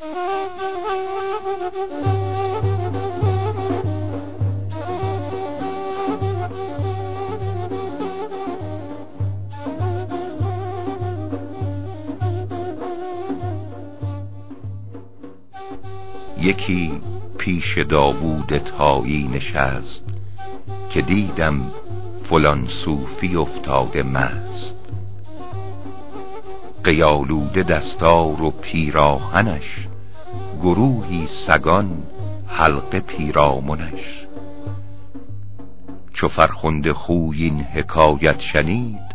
یکی پیش داوود تایی نشست که دیدم فلان صوفی افتاده مست. قیالوده دستار و پیراهنش گروهی سگان حلقه پیرامنش. چو فرخنده خوی این حکایت شنید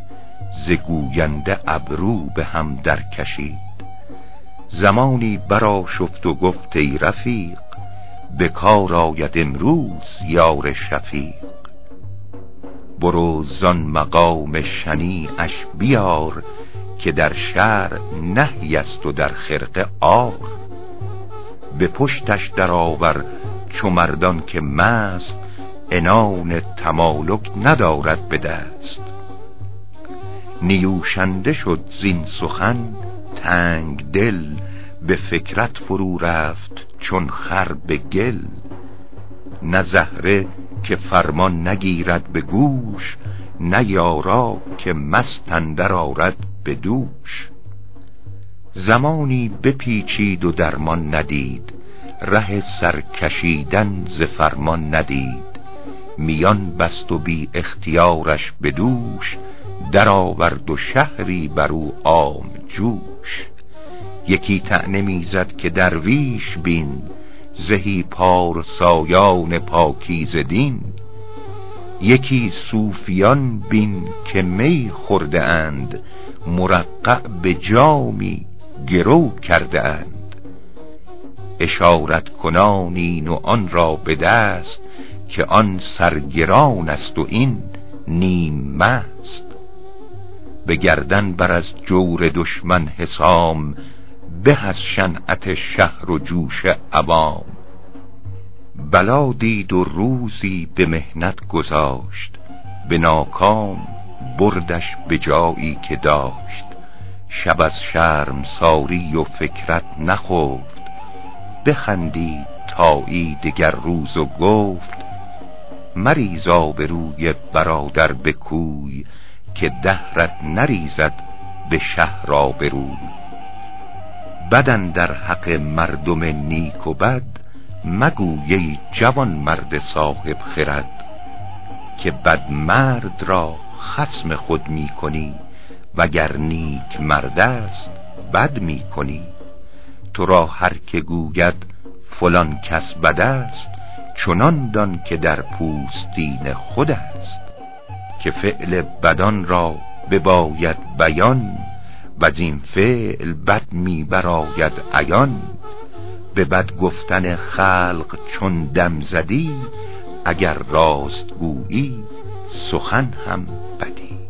ز گوینده ابرو به هم در کشید. زمانی برا شفت و گفت ای رفیق به کار آید امروز یار شفیق. برو زان مقام اش بیار که در شهر نهی است و در خرقه آر به پشتش درآور چو مردان که مست انان تمالک ندارد به دست. نیوشنده شد زین سخن تنگ دل به فکرت فرو رفت چون خر به گل. نه زهره که فرمان نگیرد به گوش نه یارا که مستندر آرد به دوش. زمانی بپیچید و درمان ندید ره سرکشیدن ز فرمان ندید. میان بست و بی اختیارش به دوش در آورد و شهری بر او عام جوش. یکی تعنه می‌زد که درویش بین زهی پار سایان پاکیز دین. یکی صوفیان بین که می خورده اند مرقع به جامی گرو کرده اند. اشارت کنان این و آن را به دست که آن سرگران است و این نیم مست. به گردن بر از جور دشمن حسام به از شنعت شهر و جوش عوام. بلا دید و روزی به مهنت گذاشت. به ناکام بردش به جایی که داشت. شب از شرم ساری و فکرت نخفت. بخندید تایی دگر روز و گفت مریزا به روی برادر به کوی که دهرت نریزد به شهر روی بدن در حق مردم نیک و بد مگویی جوان مرد صاحب خرد که بد مرد را خسم خود می کنی وگر نیک مرد است بد می کنی. تو را هر که گوید فلان کس بد است چنان دان که در پوستین خود است. که فعل بدان را بباید بیان و این فعل بد می عیان. به بد گفتن خلق چون دم زدی اگر راست گویی سخن هم بدی.